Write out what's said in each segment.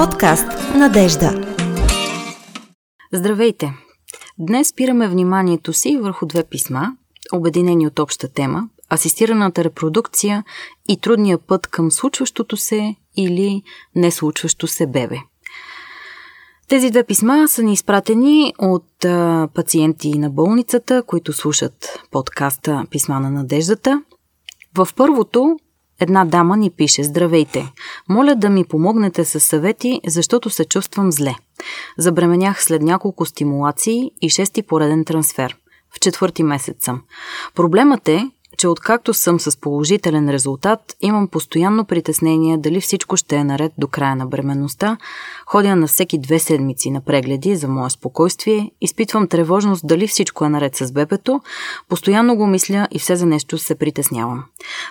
Подкаст Надежда. Здравейте! Днес спираме вниманието си върху две писма, обединени от обща тема асистираната репродукция и трудния път към случващото се или не случващо се бебе. Тези две писма са ни изпратени от а, пациенти на болницата, които слушат подкаста Писма на надеждата. В първото една дама ни пише Здравейте! Моля да ми помогнете с съвети, защото се чувствам зле. Забременях след няколко стимулации и шести пореден трансфер. В четвърти месец съм. Проблемът е, че откакто съм с положителен резултат, имам постоянно притеснение дали всичко ще е наред до края на бременността. Ходя на всеки две седмици на прегледи за мое спокойствие, изпитвам тревожност дали всичко е наред с бебето, постоянно го мисля и все за нещо се притеснявам.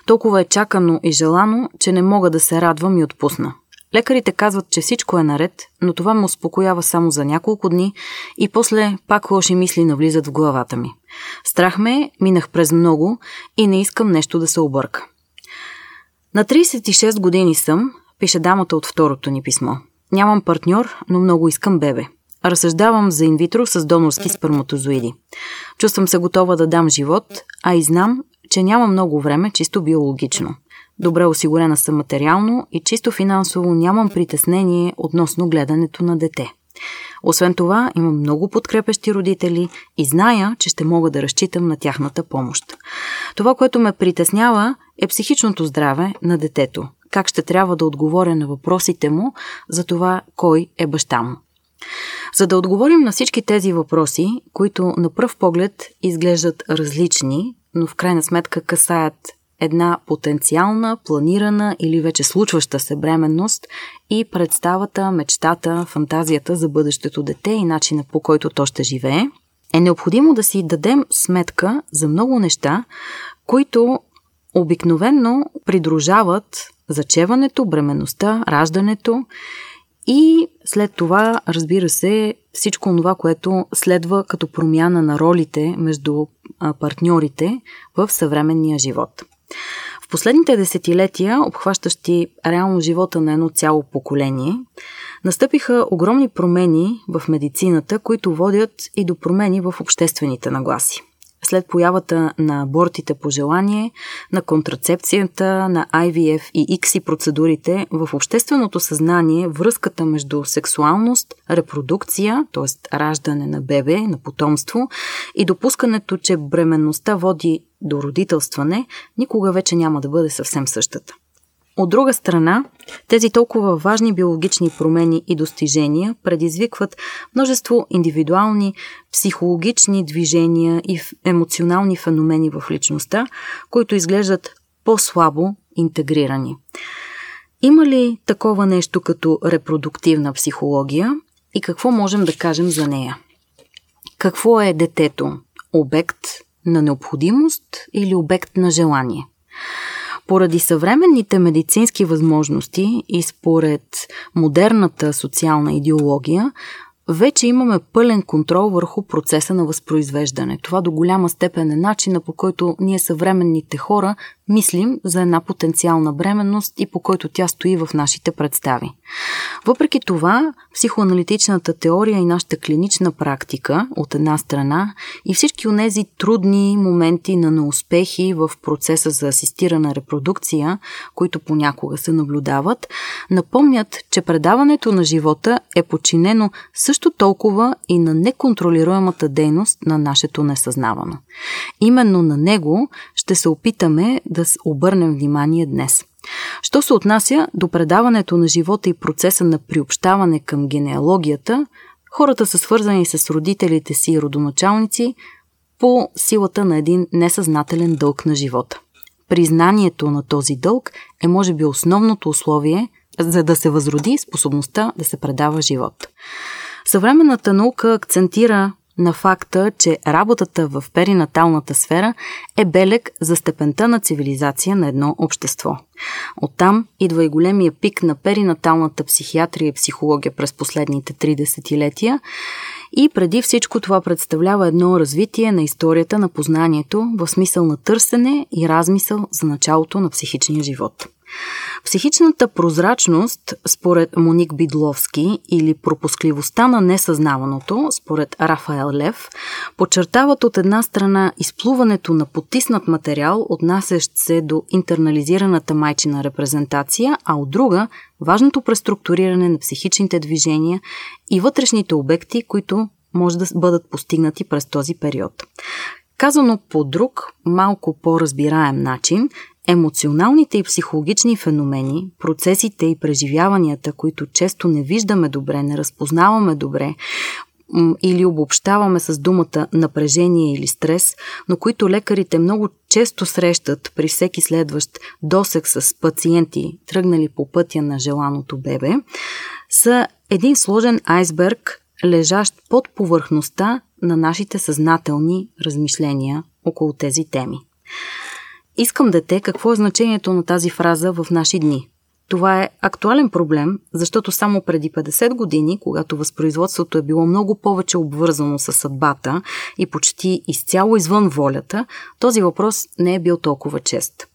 Толкова е чакано и желано, че не мога да се радвам и отпусна. Лекарите казват, че всичко е наред, но това ме успокоява само за няколко дни и после пак лоши мисли навлизат в главата ми. Страх ме, минах през много и не искам нещо да се обърка. На 36 години съм, пише дамата от второто ни писмо. Нямам партньор, но много искам бебе. Разсъждавам за инвитро с донорски сперматозоиди. Чувствам се готова да дам живот, а и знам, че няма много време чисто биологично. Добре осигурена съм материално и чисто финансово нямам притеснение относно гледането на дете. Освен това, имам много подкрепещи родители и зная, че ще мога да разчитам на тяхната помощ. Това, което ме притеснява, е психичното здраве на детето. Как ще трябва да отговоря на въпросите му за това кой е баща му. За да отговорим на всички тези въпроси, които на пръв поглед изглеждат различни, но в крайна сметка касаят една потенциална, планирана или вече случваща се бременност и представата, мечтата, фантазията за бъдещето дете и начина по който то ще живее, е необходимо да си дадем сметка за много неща, които обикновенно придружават зачеването, бременността, раждането и след това, разбира се, всичко това, което следва като промяна на ролите между партньорите в съвременния живот. В последните десетилетия, обхващащи реално живота на едно цяло поколение, настъпиха огромни промени в медицината, които водят и до промени в обществените нагласи след появата на абортите по желание, на контрацепцията, на IVF и XI процедурите, в общественото съзнание връзката между сексуалност, репродукция, т.е. раждане на бебе, на потомство и допускането, че бременността води до родителстване, никога вече няма да бъде съвсем същата. От друга страна, тези толкова важни биологични промени и достижения предизвикват множество индивидуални психологични движения и емоционални феномени в личността, които изглеждат по-слабо интегрирани. Има ли такова нещо като репродуктивна психология и какво можем да кажем за нея? Какво е детето? Обект на необходимост или обект на желание? Поради съвременните медицински възможности и според модерната социална идеология, вече имаме пълен контрол върху процеса на възпроизвеждане. Това до голяма степен е начина по който ние съвременните хора мислим за една потенциална бременност и по който тя стои в нашите представи. Въпреки това, психоаналитичната теория и нашата клинична практика от една страна и всички от тези трудни моменти на неуспехи в процеса за асистирана репродукция, които понякога се наблюдават, напомнят, че предаването на живота е подчинено също толкова и на неконтролируемата дейност на нашето несъзнавано. Именно на него ще се опитаме да обърнем внимание днес. Що се отнася до предаването на живота и процеса на приобщаване към генеалогията, хората са свързани с родителите си и родоначалници по силата на един несъзнателен дълг на живота. Признанието на този дълг е може би основното условие, за да се възроди способността да се предава живот. Съвременната наука акцентира на факта, че работата в перинаталната сфера е белег за степента на цивилизация на едно общество. Оттам идва и големия пик на перинаталната психиатрия и психология през последните три десетилетия и преди всичко това представлява едно развитие на историята на познанието в смисъл на търсене и размисъл за началото на психичния живот. Психичната прозрачност, според Моник Бидловски, или пропускливостта на несъзнаваното, според Рафаел Лев, подчертават от една страна изплуването на потиснат материал, отнасящ се до интернализираната майчина репрезентация, а от друга – важното преструктуриране на психичните движения и вътрешните обекти, които може да бъдат постигнати през този период. Казано по друг, малко по-разбираем начин, емоционалните и психологични феномени, процесите и преживяванията, които често не виждаме добре, не разпознаваме добре, или обобщаваме с думата напрежение или стрес, но които лекарите много често срещат при всеки следващ досек с пациенти, тръгнали по пътя на желаното бебе, са един сложен айсберг, лежащ под повърхността на нашите съзнателни размишления около тези теми. Искам дете, какво е значението на тази фраза в наши дни? Това е актуален проблем, защото само преди 50 години, когато възпроизводството е било много повече обвързано с съдбата и почти изцяло извън волята, този въпрос не е бил толкова чест.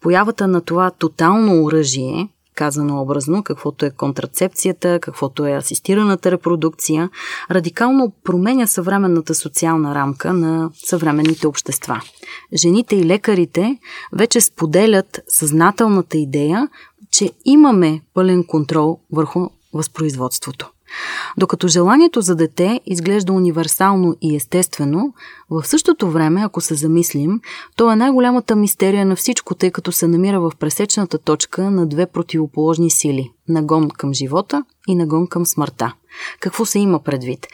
Появата на това тотално оръжие, казано образно, каквото е контрацепцията, каквото е асистираната репродукция, радикално променя съвременната социална рамка на съвременните общества. Жените и лекарите вече споделят съзнателната идея, че имаме пълен контрол върху възпроизводството. Докато желанието за дете изглежда универсално и естествено, в същото време, ако се замислим, то е най-голямата мистерия на всичко, тъй като се намира в пресечната точка на две противоположни сили – нагон към живота и нагон към смъртта. Какво се има предвид?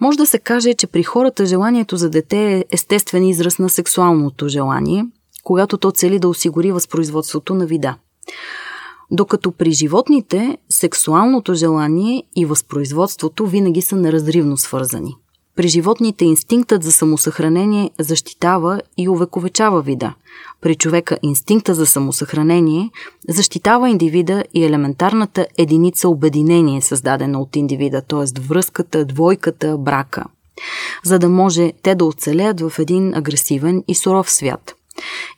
Може да се каже, че при хората желанието за дете е естествен израз на сексуалното желание, когато то цели да осигури възпроизводството на вида. Докато при животните сексуалното желание и възпроизводството винаги са неразривно свързани. При животните инстинктът за самосъхранение защитава и увековечава вида. При човека инстинкта за самосъхранение защитава индивида и елементарната единица обединение, създадена от индивида, т.е. връзката, двойката, брака, за да може те да оцелеят в един агресивен и суров свят –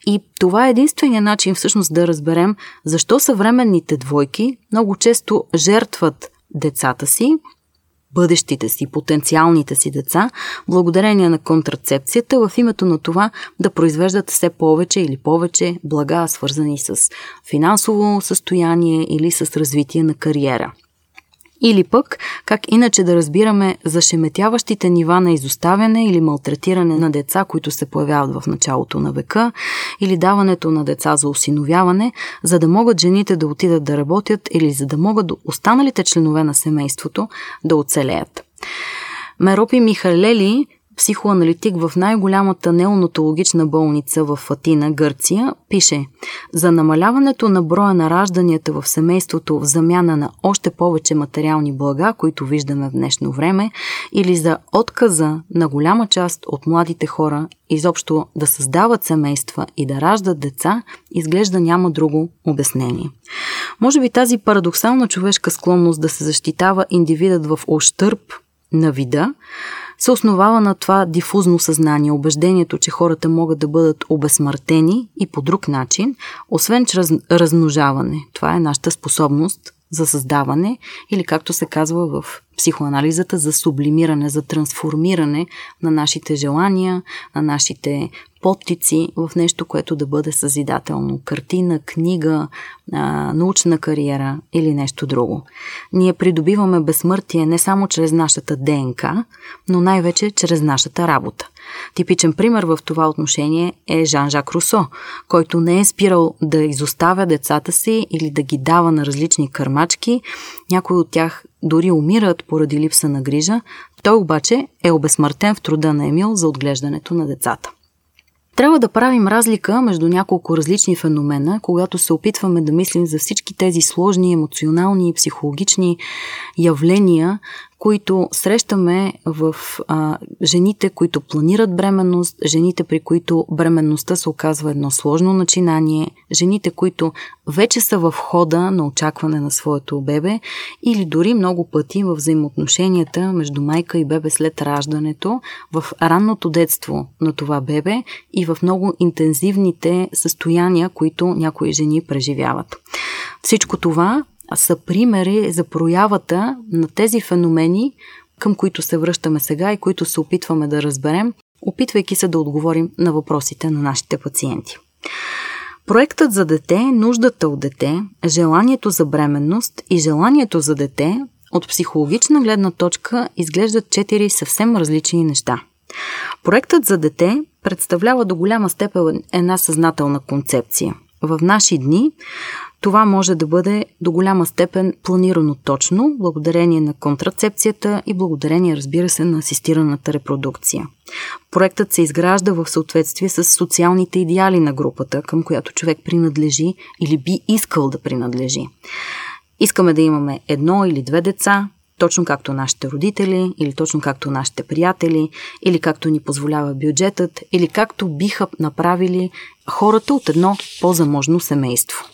и това е единствения начин всъщност да разберем защо съвременните двойки много често жертват децата си, бъдещите си, потенциалните си деца, благодарение на контрацепцията в името на това да произвеждат все повече или повече блага, свързани с финансово състояние или с развитие на кариера. Или пък, как иначе да разбираме зашеметяващите нива на изоставяне или малтретиране на деца, които се появяват в началото на века, или даването на деца за осиновяване, за да могат жените да отидат да работят или за да могат останалите членове на семейството да оцелеят. Меропи Михалели психоаналитик в най-голямата неонатологична болница в Атина, Гърция, пише За намаляването на броя на ражданията в семейството в замяна на още повече материални блага, които виждаме в днешно време, или за отказа на голяма част от младите хора изобщо да създават семейства и да раждат деца, изглежда няма друго обяснение. Може би тази парадоксална човешка склонност да се защитава индивидът в ощърп на вида, се основава на това дифузно съзнание, убеждението, че хората могат да бъдат обесмъртени и по друг начин, освен чрез размножаване. Това е нашата способност за създаване или както се казва в психоанализата за сублимиране, за трансформиране на нашите желания, на нашите подтици в нещо, което да бъде съзидателно. Картина, книга, научна кариера или нещо друго. Ние придобиваме безсмъртие не само чрез нашата ДНК, но най-вече чрез нашата работа. Типичен пример в това отношение е Жан-Жак Русо, който не е спирал да изоставя децата си или да ги дава на различни кърмачки. Някои от тях дори умират поради липса на грижа. Той обаче е обесмъртен в труда на Емил за отглеждането на децата. Трябва да правим разлика между няколко различни феномена, когато се опитваме да мислим за всички тези сложни емоционални и психологични явления, които срещаме в а, жените, които планират бременност, жените, при които бременността се оказва едно сложно начинание, жените, които вече са в хода на очакване на своето бебе или дори много пъти в взаимоотношенията между майка и бебе след раждането, в ранното детство на това бебе и в много интензивните състояния, които някои жени преживяват. Всичко това са примери за проявата на тези феномени, към които се връщаме сега и които се опитваме да разберем, опитвайки се да отговорим на въпросите на нашите пациенти. Проектът за дете, нуждата от дете, желанието за бременност и желанието за дете от психологична гледна точка изглеждат четири съвсем различни неща. Проектът за дете представлява до голяма степен една съзнателна концепция. В наши дни това може да бъде до голяма степен планирано точно, благодарение на контрацепцията и благодарение, разбира се, на асистираната репродукция. Проектът се изгражда в съответствие с социалните идеали на групата, към която човек принадлежи или би искал да принадлежи. Искаме да имаме едно или две деца, точно както нашите родители, или точно както нашите приятели, или както ни позволява бюджетът, или както биха направили хората от едно по-заможно семейство.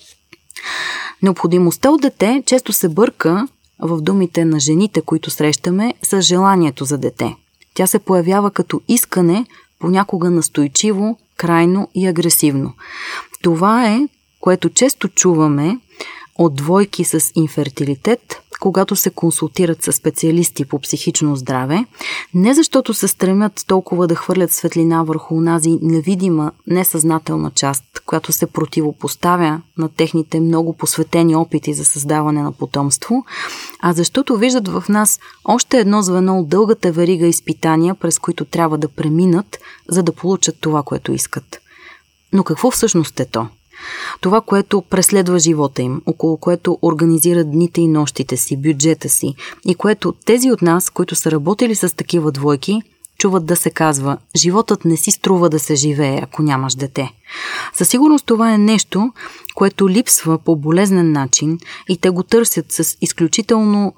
Необходимостта от дете често се бърка в думите на жените, които срещаме, с желанието за дете. Тя се появява като искане, понякога настойчиво, крайно и агресивно. Това е, което често чуваме от двойки с инфертилитет, когато се консултират с специалисти по психично здраве, не защото се стремят толкова да хвърлят светлина върху онази невидима, несъзнателна част, която се противопоставя на техните много посветени опити за създаване на потомство, а защото виждат в нас още едно звено от дългата верига изпитания, през които трябва да преминат, за да получат това, което искат. Но какво всъщност е то? Това, което преследва живота им, около което организират дните и нощите си, бюджета си и което тези от нас, които са работили с такива двойки, чуват да се казва «Животът не си струва да се живее, ако нямаш дете». Със сигурност това е нещо, което липсва по болезнен начин и те го търсят с изключително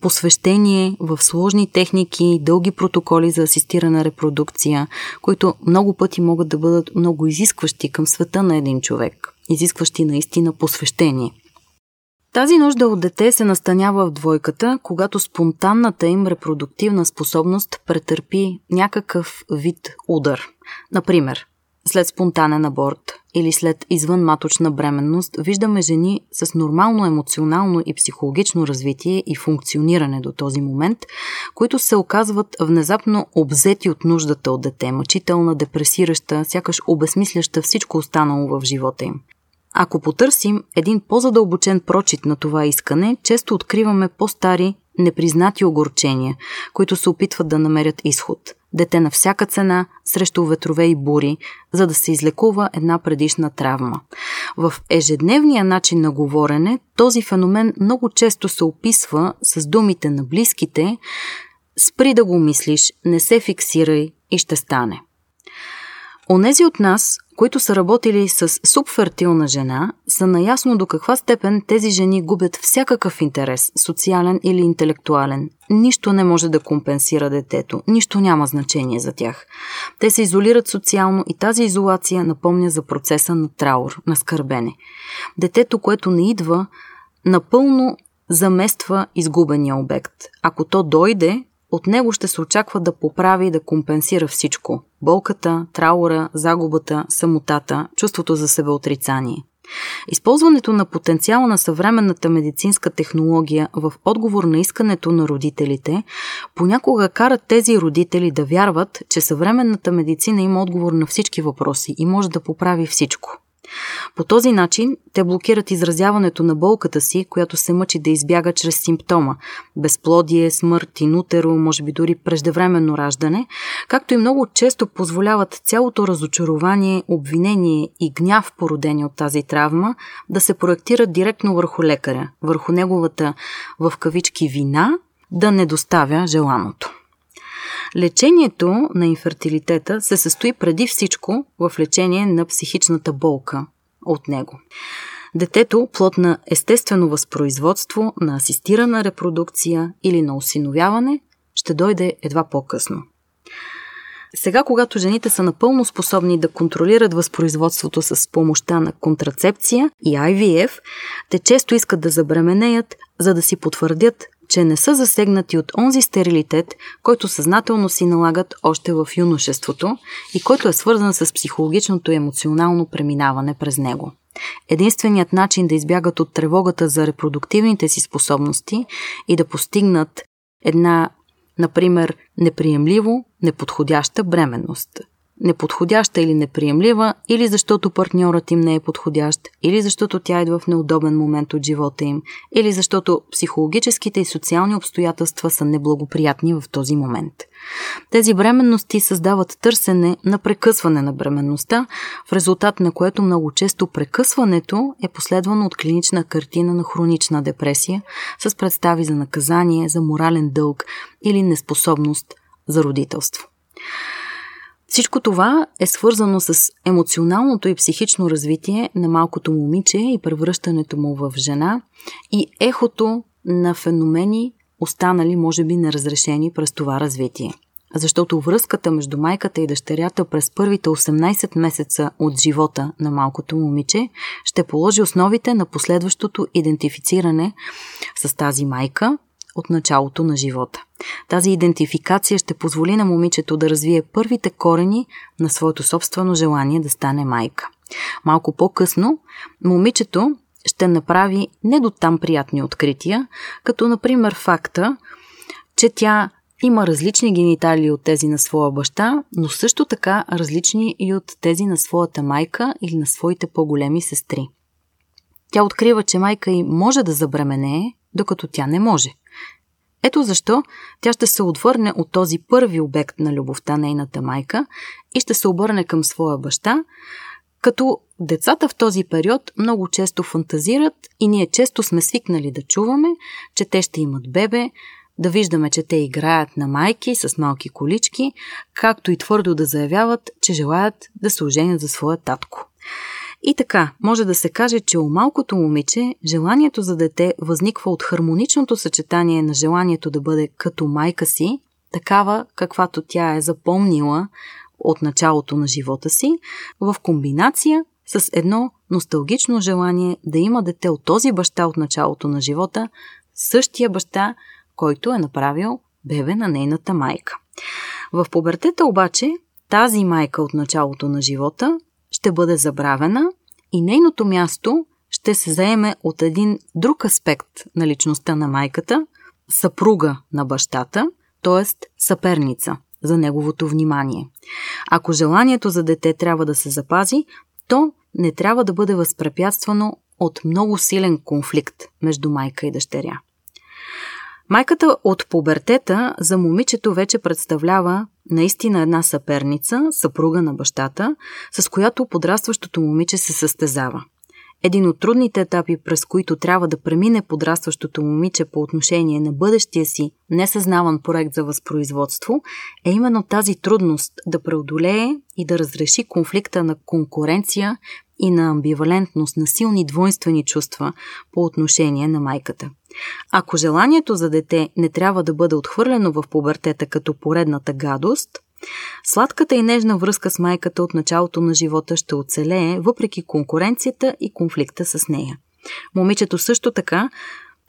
посвещение в сложни техники, дълги протоколи за асистирана репродукция, които много пъти могат да бъдат много изискващи към света на един човек, изискващи наистина посвещение. Тази нужда от дете се настанява в двойката, когато спонтанната им репродуктивна способност претърпи някакъв вид удар. Например, след спонтанен аборт или след извънматочна бременност виждаме жени с нормално емоционално и психологично развитие и функциониране до този момент, които се оказват внезапно обзети от нуждата от дете, мъчителна, депресираща, сякаш обесмисляща всичко останало в живота им. Ако потърсим един по-задълбочен прочит на това искане, често откриваме по-стари непризнати огорчения, които се опитват да намерят изход. Дете на всяка цена, срещу ветрове и бури, за да се излекува една предишна травма. В ежедневния начин на говорене този феномен много често се описва с думите на близките Спри да го мислиш, не се фиксирай и ще стане. Онези от нас, които са работили с субфертилна жена, са наясно до каква степен тези жени губят всякакъв интерес, социален или интелектуален. Нищо не може да компенсира детето, нищо няма значение за тях. Те се изолират социално и тази изолация напомня за процеса на траур, на скърбене. Детето, което не идва, напълно замества изгубения обект. Ако то дойде, от него ще се очаква да поправи и да компенсира всичко – болката, траура, загубата, самотата, чувството за себеотрицание. Използването на потенциала на съвременната медицинска технология в отговор на искането на родителите понякога карат тези родители да вярват, че съвременната медицина има отговор на всички въпроси и може да поправи всичко. По този начин те блокират изразяването на болката си, която се мъчи да избяга чрез симптома – безплодие, смърт, инутеро, може би дори преждевременно раждане, както и много често позволяват цялото разочарование, обвинение и гняв, породени от тази травма, да се проектират директно върху лекаря, върху неговата в кавички вина, да не доставя желаното. Лечението на инфертилитета се състои преди всичко в лечение на психичната болка от него. Детето, плод на естествено възпроизводство, на асистирана репродукция или на осиновяване, ще дойде едва по-късно. Сега, когато жените са напълно способни да контролират възпроизводството с помощта на контрацепция и IVF, те често искат да забременеят, за да си потвърдят, че не са засегнати от онзи стерилитет, който съзнателно си налагат още в юношеството и който е свързан с психологичното и емоционално преминаване през него. Единственият начин да избягат от тревогата за репродуктивните си способности и да постигнат една, например, неприемливо, неподходяща бременност – неподходяща или неприемлива, или защото партньорът им не е подходящ, или защото тя идва в неудобен момент от живота им, или защото психологическите и социални обстоятелства са неблагоприятни в този момент. Тези бременности създават търсене на прекъсване на бременността, в резултат на което много често прекъсването е последвано от клинична картина на хронична депресия с представи за наказание, за морален дълг или неспособност за родителство. Всичко това е свързано с емоционалното и психично развитие на малкото момиче и превръщането му в жена и ехото на феномени, останали, може би, неразрешени през това развитие. Защото връзката между майката и дъщерята през първите 18 месеца от живота на малкото момиче ще положи основите на последващото идентифициране с тази майка от началото на живота. Тази идентификация ще позволи на момичето да развие първите корени на своето собствено желание да стане майка. Малко по-късно момичето ще направи не до там приятни открития, като например факта, че тя има различни гениталии от тези на своя баща, но също така различни и от тези на своята майка или на своите по-големи сестри. Тя открива, че майка й може да забременее, докато тя не може. Ето защо тя ще се отвърне от този първи обект на любовта, нейната майка, и ще се обърне към своя баща, като децата в този период много често фантазират и ние често сме свикнали да чуваме, че те ще имат бебе, да виждаме, че те играят на майки с малки колички, както и твърдо да заявяват, че желаят да се оженят за своя татко. И така, може да се каже, че у малкото момиче желанието за дете възниква от хармоничното съчетание на желанието да бъде като майка си, такава каквато тя е запомнила от началото на живота си, в комбинация с едно носталгично желание да има дете от този баща от началото на живота, същия баща, който е направил бебе на нейната майка. В пубертета обаче тази майка от началото на живота ще бъде забравена и нейното място ще се заеме от един друг аспект на личността на майката, съпруга на бащата, т.е. съперница за неговото внимание. Ако желанието за дете трябва да се запази, то не трябва да бъде възпрепятствано от много силен конфликт между майка и дъщеря. Майката от пубертета за момичето вече представлява наистина една съперница, съпруга на бащата, с която подрастващото момиче се състезава. Един от трудните етапи, през които трябва да премине подрастващото момиче по отношение на бъдещия си несъзнаван проект за възпроизводство, е именно тази трудност да преодолее и да разреши конфликта на конкуренция и на амбивалентност, на силни двойствени чувства по отношение на майката. Ако желанието за дете не трябва да бъде отхвърлено в пубертета като поредната гадост, сладката и нежна връзка с майката от началото на живота ще оцелее, въпреки конкуренцията и конфликта с нея. Момичето също така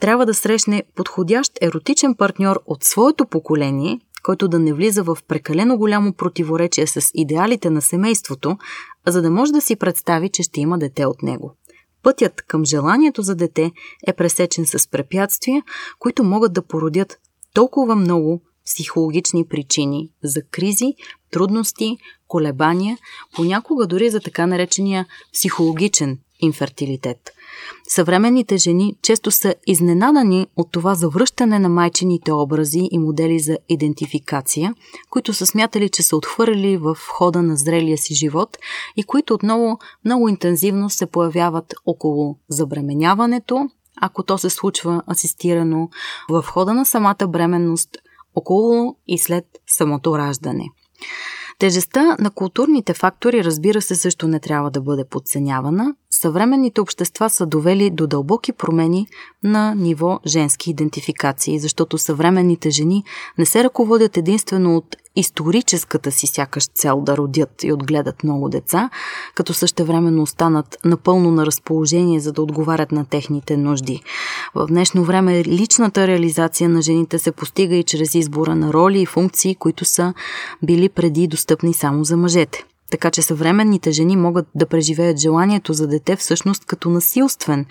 трябва да срещне подходящ еротичен партньор от своето поколение, който да не влиза в прекалено голямо противоречие с идеалите на семейството, за да може да си представи, че ще има дете от него. Пътят към желанието за дете е пресечен с препятствия, които могат да породят толкова много психологични причини за кризи, трудности, колебания, понякога дори за така наречения психологичен инфертилитет – Съвременните жени често са изненадани от това завръщане на майчините образи и модели за идентификация, които са смятали, че са отхвърли в хода на зрелия си живот и които отново много интензивно се появяват около забременяването, ако то се случва асистирано, в хода на самата бременност, около и след самото раждане. Тежестта на културните фактори, разбира се, също не трябва да бъде подценявана. Съвременните общества са довели до дълбоки промени на ниво женски идентификации, защото съвременните жени не се ръководят единствено от историческата си сякаш цел да родят и отгледат много деца, като същевременно останат напълно на разположение, за да отговарят на техните нужди. В днешно време личната реализация на жените се постига и чрез избора на роли и функции, които са били преди достъпни само за мъжете. Така че съвременните жени могат да преживеят желанието за дете всъщност като насилствен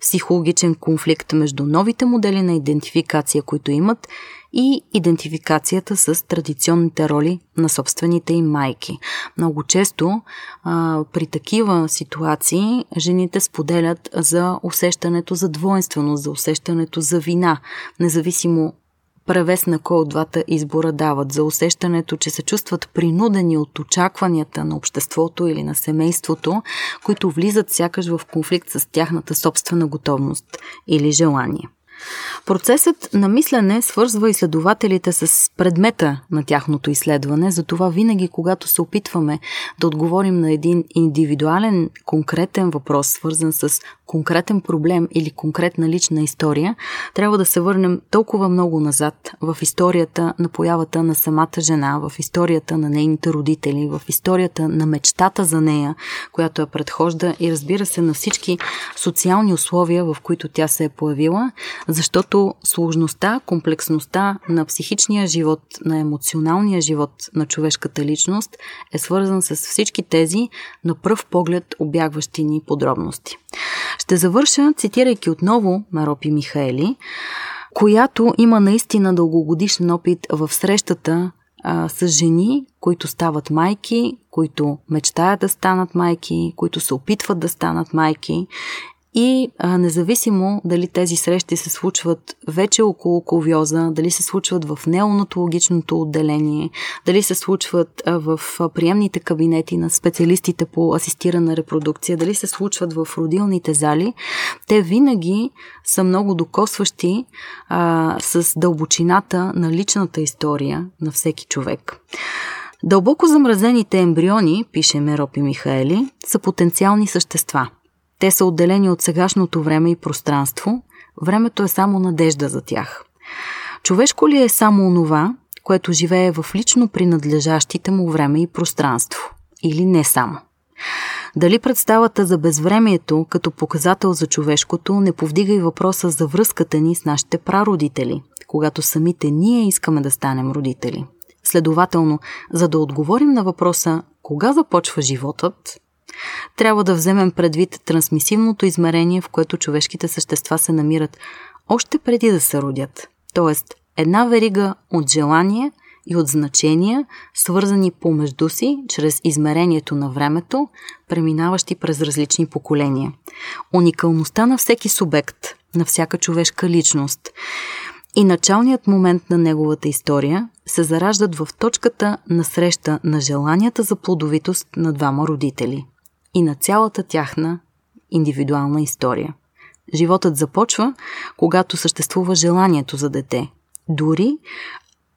психологичен конфликт между новите модели на идентификация, които имат и идентификацията с традиционните роли на собствените им майки. Много често а, при такива ситуации жените споделят за усещането за двойственост, за усещането за вина, независимо превес на кой от двата избора дават, за усещането, че се чувстват принудени от очакванията на обществото или на семейството, които влизат сякаш в конфликт с тяхната собствена готовност или желание. Процесът на мислене свързва изследователите с предмета на тяхното изследване, затова винаги, когато се опитваме да отговорим на един индивидуален, конкретен въпрос, свързан с конкретен проблем или конкретна лична история, трябва да се върнем толкова много назад в историята на появата на самата жена, в историята на нейните родители, в историята на мечтата за нея, която я предхожда и разбира се на всички социални условия, в които тя се е появила, защото сложността, комплексността на психичния живот, на емоционалния живот на човешката личност е свързан с всички тези на пръв поглед обягващи ни подробности. Ще завърша, цитирайки отново Маропи Михаели, която има наистина дългогодишен опит в срещата с жени, които стават майки, които мечтаят да станат майки, които се опитват да станат майки и а, независимо дали тези срещи се случват вече около ковиоза, дали се случват в неонатологичното отделение, дали се случват а, в приемните кабинети на специалистите по асистирана репродукция, дали се случват в родилните зали, те винаги са много докосващи а, с дълбочината на личната история на всеки човек. Дълбоко замразените ембриони, пише Меропи Михаели, са потенциални същества – те са отделени от сегашното време и пространство. Времето е само надежда за тях. Човешко ли е само онова, което живее в лично принадлежащите му време и пространство? Или не само? Дали представата за безвремието като показател за човешкото не повдига и въпроса за връзката ни с нашите прародители, когато самите ние искаме да станем родители? Следователно, за да отговорим на въпроса кога започва животът, трябва да вземем предвид трансмисивното измерение, в което човешките същества се намират още преди да се родят. Тоест, една верига от желания и от значения, свързани помежду си чрез измерението на времето, преминаващи през различни поколения. Уникалността на всеки субект, на всяка човешка личност и началният момент на неговата история се зараждат в точката на среща на желанията за плодовитост на двама родители и на цялата тяхна индивидуална история. Животът започва, когато съществува желанието за дете, дори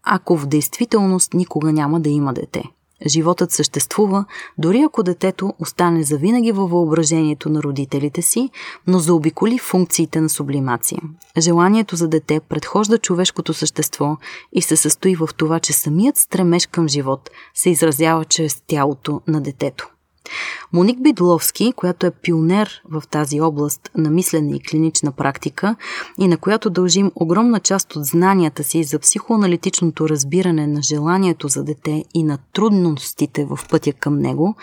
ако в действителност никога няма да има дете. Животът съществува, дори ако детето остане завинаги във въображението на родителите си, но заобиколи функциите на сублимация. Желанието за дете предхожда човешкото същество и се състои в това, че самият стремеж към живот се изразява чрез тялото на детето. Моник Бидловски, която е пионер в тази област на мислене и клинична практика и на която дължим огромна част от знанията си за психоаналитичното разбиране на желанието за дете и на трудностите в пътя към него,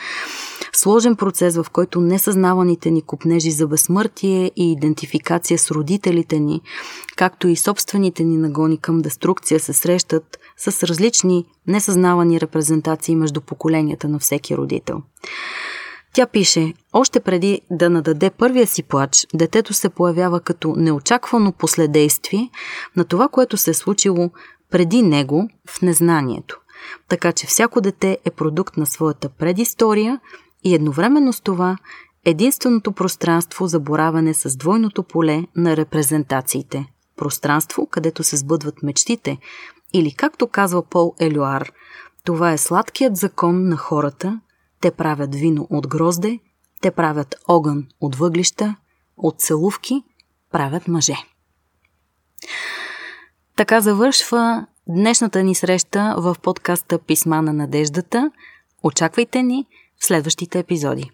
сложен процес, в който несъзнаваните ни купнежи за безсмъртие и идентификация с родителите ни, както и собствените ни нагони към деструкция се срещат с различни несъзнавани репрезентации между поколенията на всеки родител. Тя пише, още преди да нададе първия си плач, детето се появява като неочаквано последействие на това, което се е случило преди него в незнанието. Така че всяко дете е продукт на своята предистория и едновременно с това единственото пространство за бораване с двойното поле на репрезентациите. Пространство, където се сбъдват мечтите, или както казва Пол Елюар, Това е сладкият закон на хората. Те правят вино от грозде, те правят огън от въглища, от целувки правят мъже. Така завършва днешната ни среща в подкаста Писма на надеждата. Очаквайте ни в следващите епизоди.